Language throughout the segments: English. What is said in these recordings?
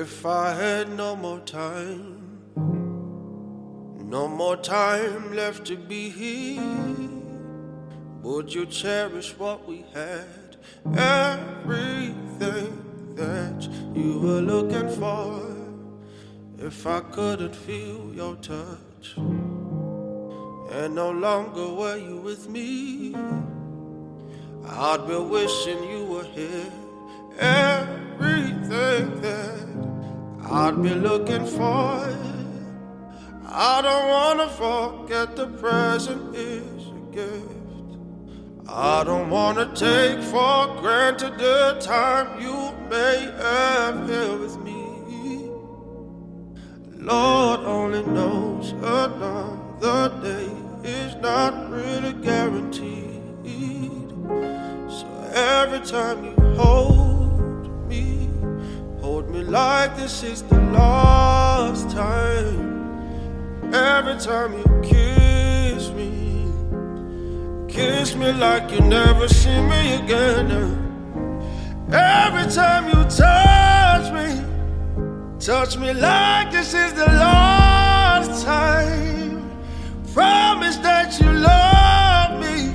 If I had no more time, no more time left to be here, would you cherish what we had? Everything that you were looking for. If I couldn't feel your touch, and no longer were you with me, I'd be wishing you were here. Everything that I'd be looking for. I don't wanna forget the present is a gift. I don't wanna take for granted the time you may have here with me. Lord only knows another day is not really guaranteed. So every time you hold like this is the last time. Every time you kiss me, kiss me like you never see me again. Every time you touch me, touch me like this is the last time. Promise that you love me,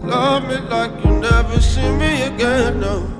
love me like you never see me again. No.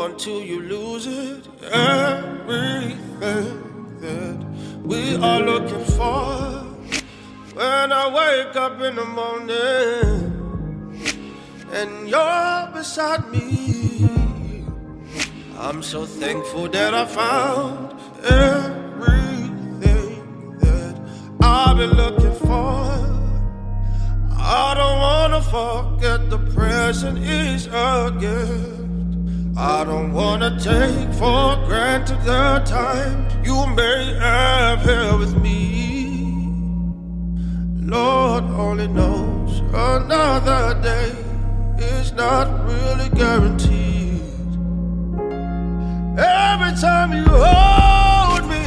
until you lose it? Everything that we are looking for. When I wake up in the morning and you're beside me, I'm so thankful that I found everything that I've been looking for. I don't wanna forget the present is a gift. I don't wanna take for granted the time you may have here with me. Lord only knows another day is not really guaranteed. Every time you hold me,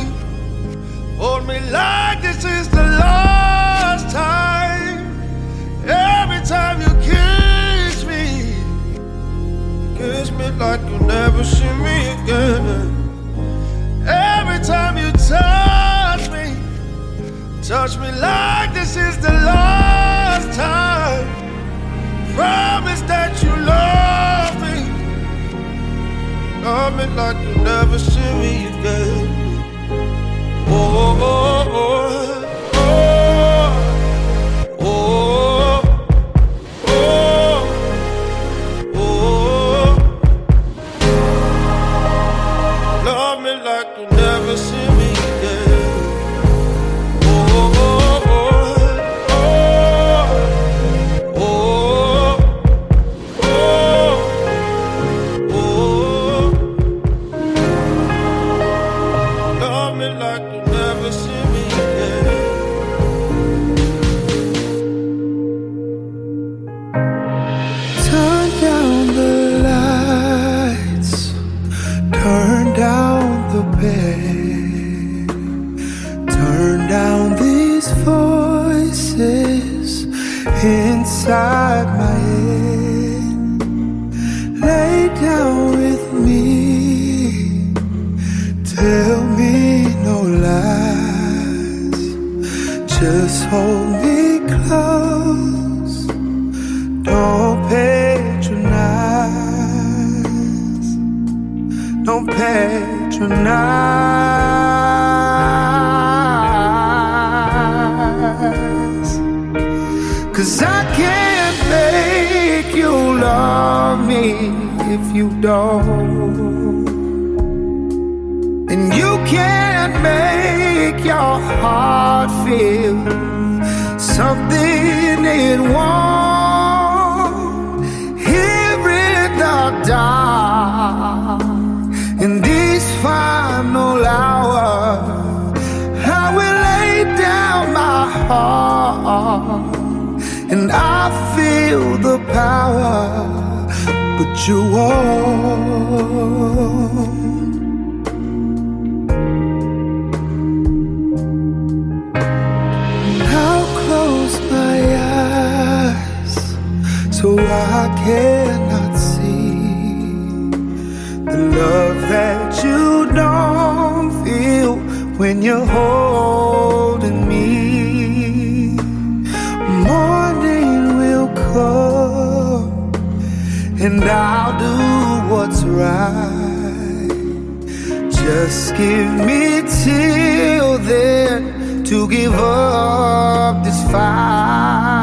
hold me like like you'll never see me again. Every time you touch me, touch me like this is the last time. Promise that you love me, love me like you'll never see me again. Oh, oh, oh, oh, and I feel the power, but you won't. I'll close my eyes so I cannot see the love that you don't feel when you're home. I'll do what's right. Just give me till then to give up this fight.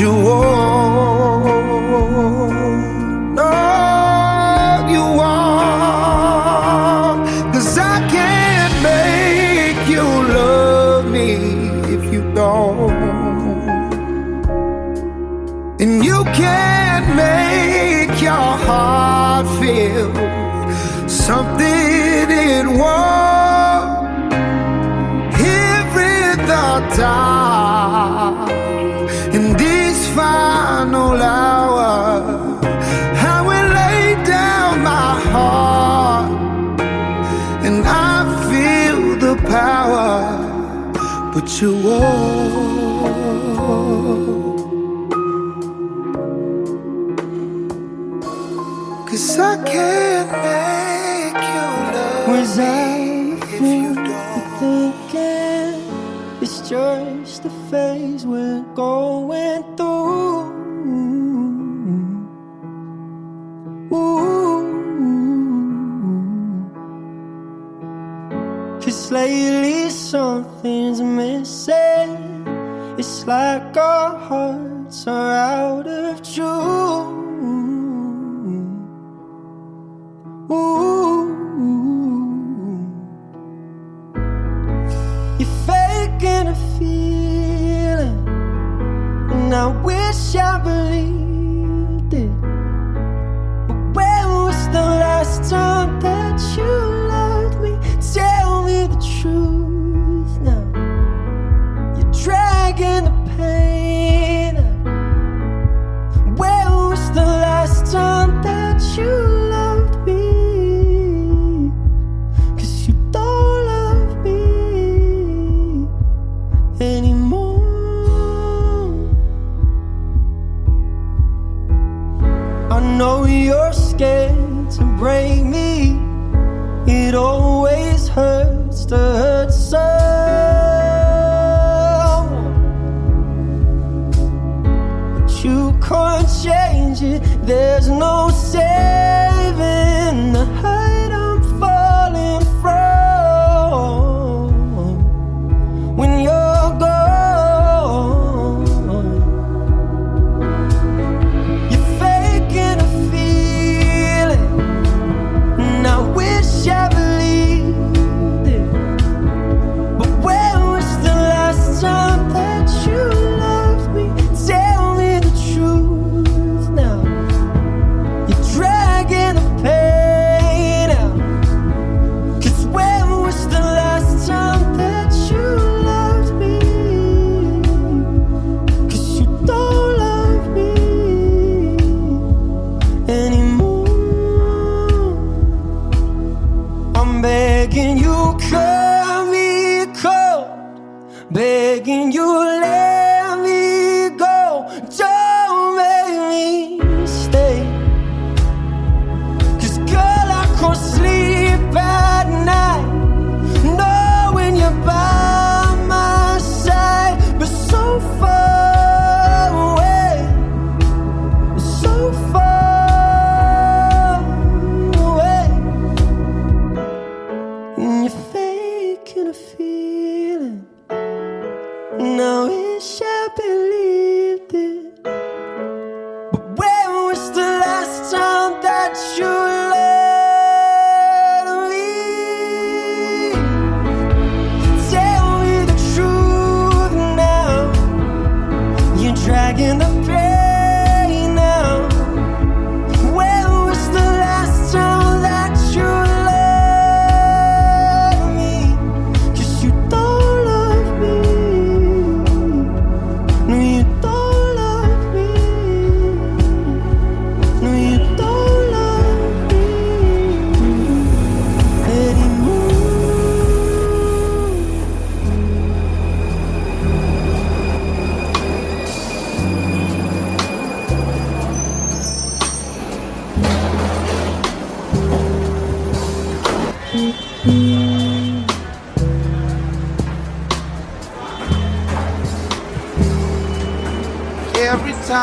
you want, all No, you want. Cause I can't make you love me if you don't. And you can't make your heart feel something. what you want. Cause I can't make you love me if you don't. Thinking it's just the phase we're going through. lately something's missing. It's like our hearts are out of tune. Ooh. You're faking a feeling, and I wish I believed.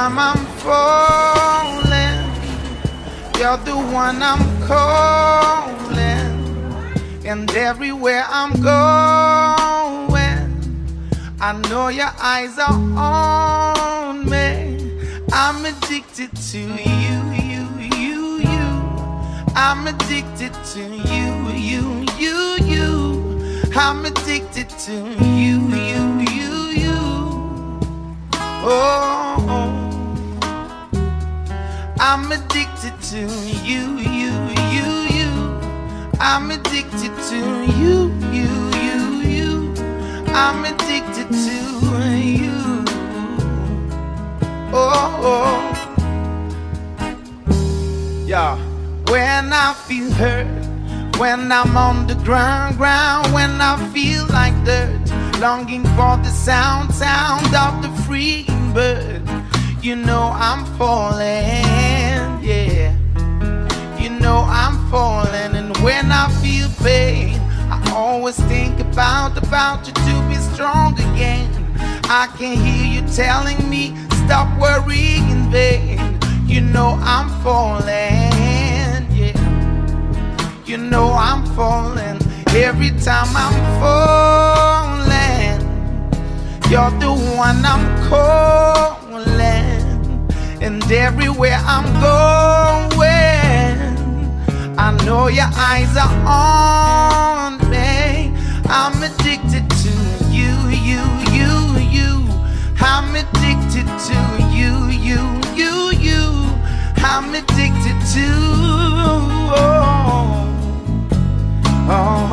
Time I'm falling, you're the one I'm calling. And everywhere I'm going, I know your eyes are on me. I'm addicted to you, you, you, you. I'm addicted to you, you, you, you. I'm addicted to you, you, you, you. Oh, oh. I'm addicted to you, you, you, you. I'm addicted to you, you, you, you. I'm addicted to you. Oh, oh. Yeah. When I feel hurt, when I'm on the ground, ground, when I feel like dirt, longing for the sound, sound of the free bird. You know I'm falling, yeah. You know I'm falling, and when I feel pain, I always think about about you to be strong again. I can hear you telling me stop worrying in vain. You know I'm falling, yeah. You know I'm falling every time I'm falling. You're the one I'm calling, and everywhere I'm going, I know your eyes are on me. I'm addicted to you, you, you, you. I'm addicted to you, you, you, you. I'm addicted to. Oh, oh,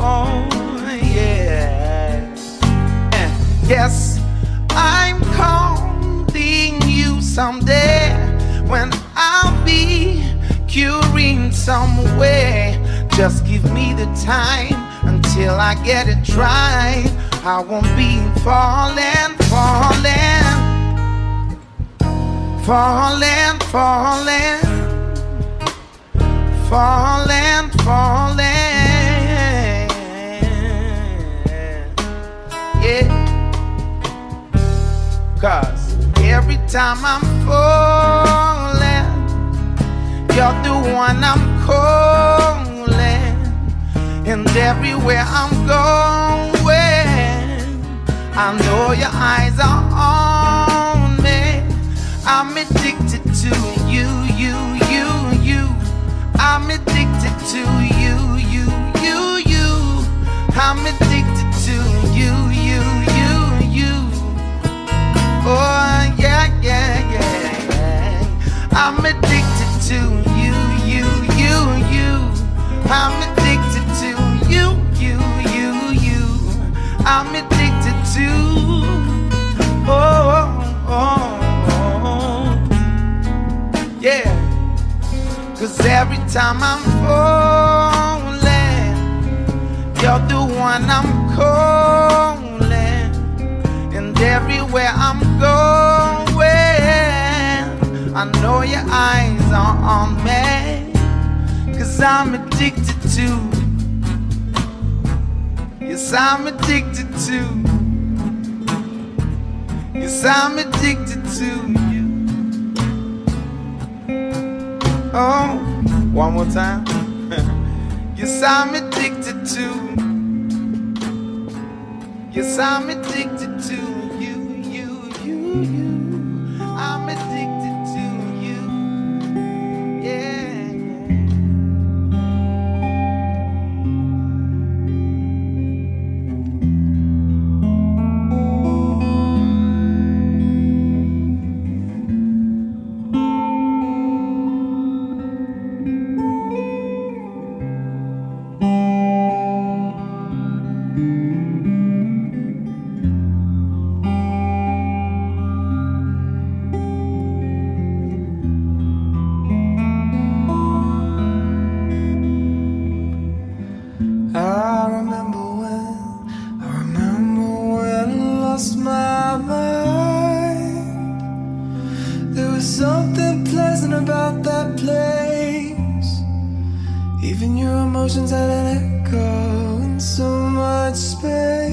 oh, oh yeah. Yes, someday when I'll be curing somewhere. Just give me the time until I get it right. I won't be falling, falling, falling, falling, falling, falling. Yeah. Cause every time I'm falling, you're the one I'm calling. And everywhere I'm going, I know your eyes are on me. I'm addicted to you, you, you, you. I'm addicted to you, you, you, you. I'm addicted Oh, yeah, yeah, yeah. I'm addicted to you, you, you, you. I'm addicted to you, you, you, you. I'm addicted to. Oh, oh, oh. yeah. Cause every time I'm falling, you're the one I'm calling. And everywhere I'm going, I know your eyes are on me. Cause I'm addicted to. Yes, I'm addicted to. Yes, I'm addicted to you. Oh, one more time. yes, I'm addicted to. Yes, I'm addicted emotions at an echo in so much space.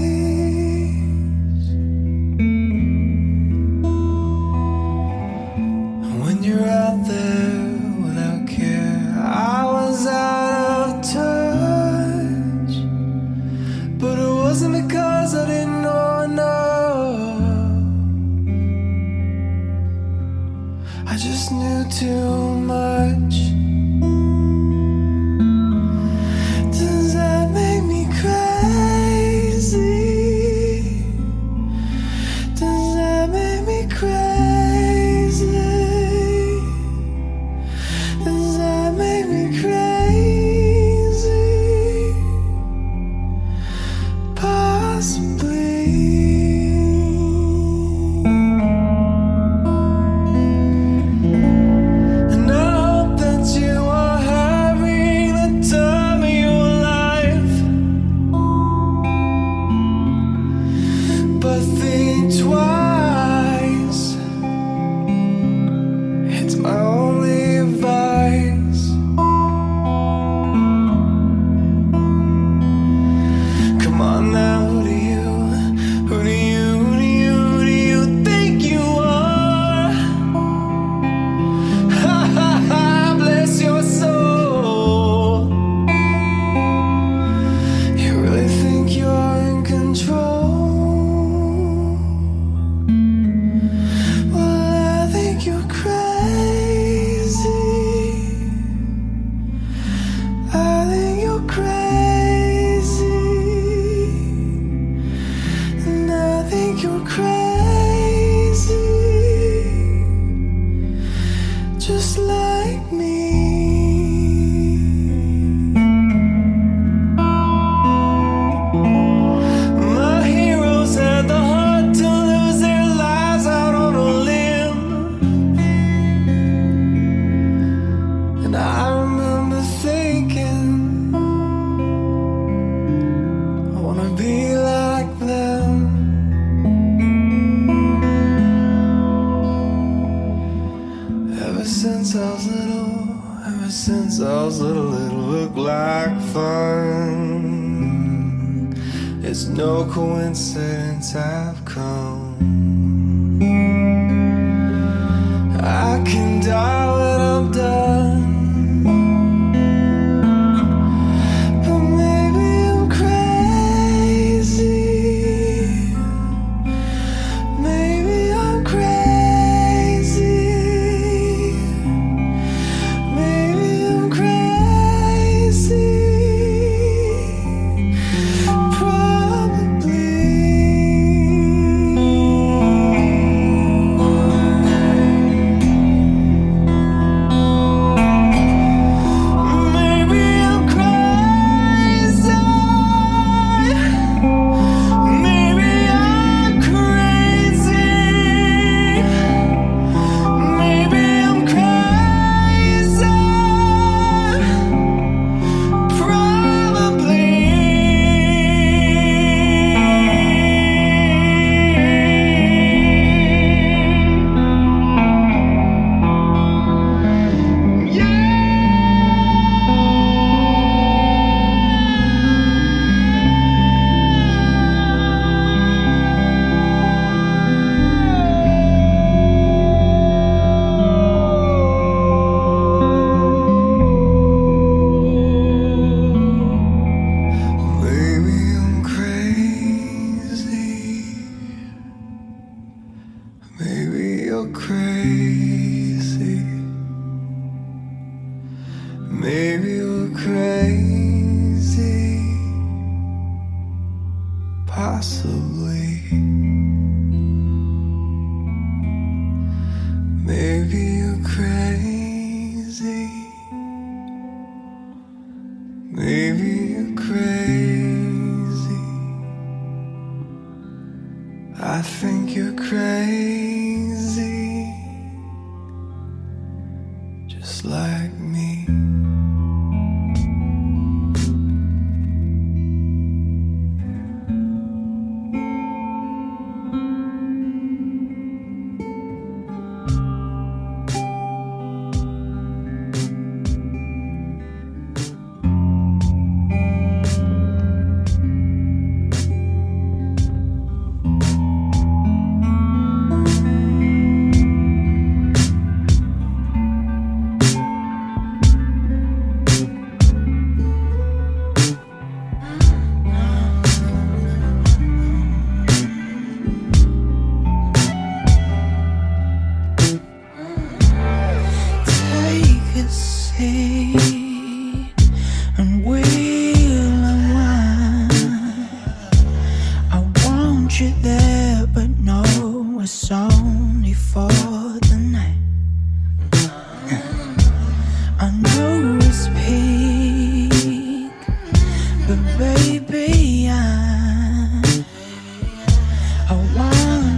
since I was little, ever since I was little, it looked like fun. It's no coincidence I've come. I can die when I'm done. you're crazy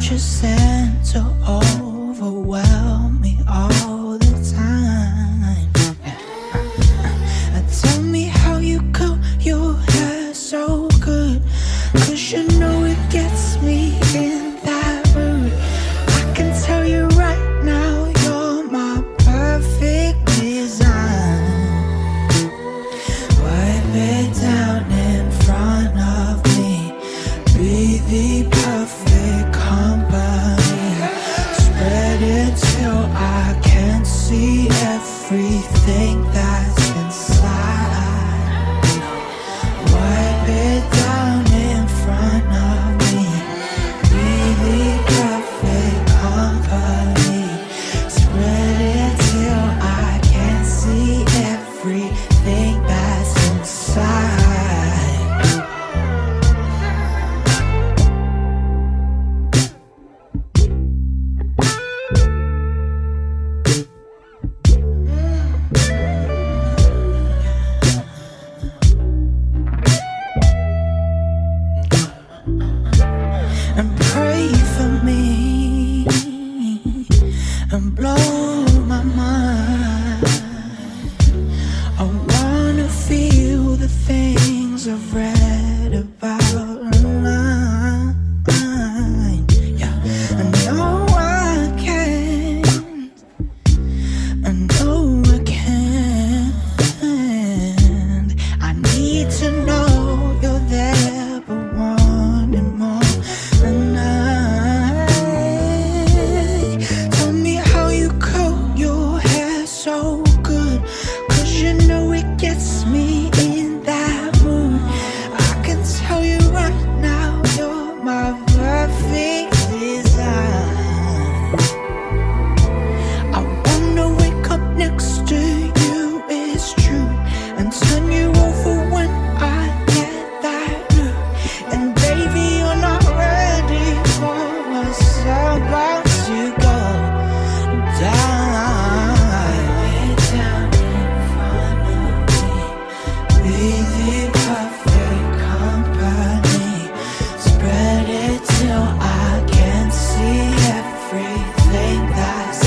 so good, cause you know me. that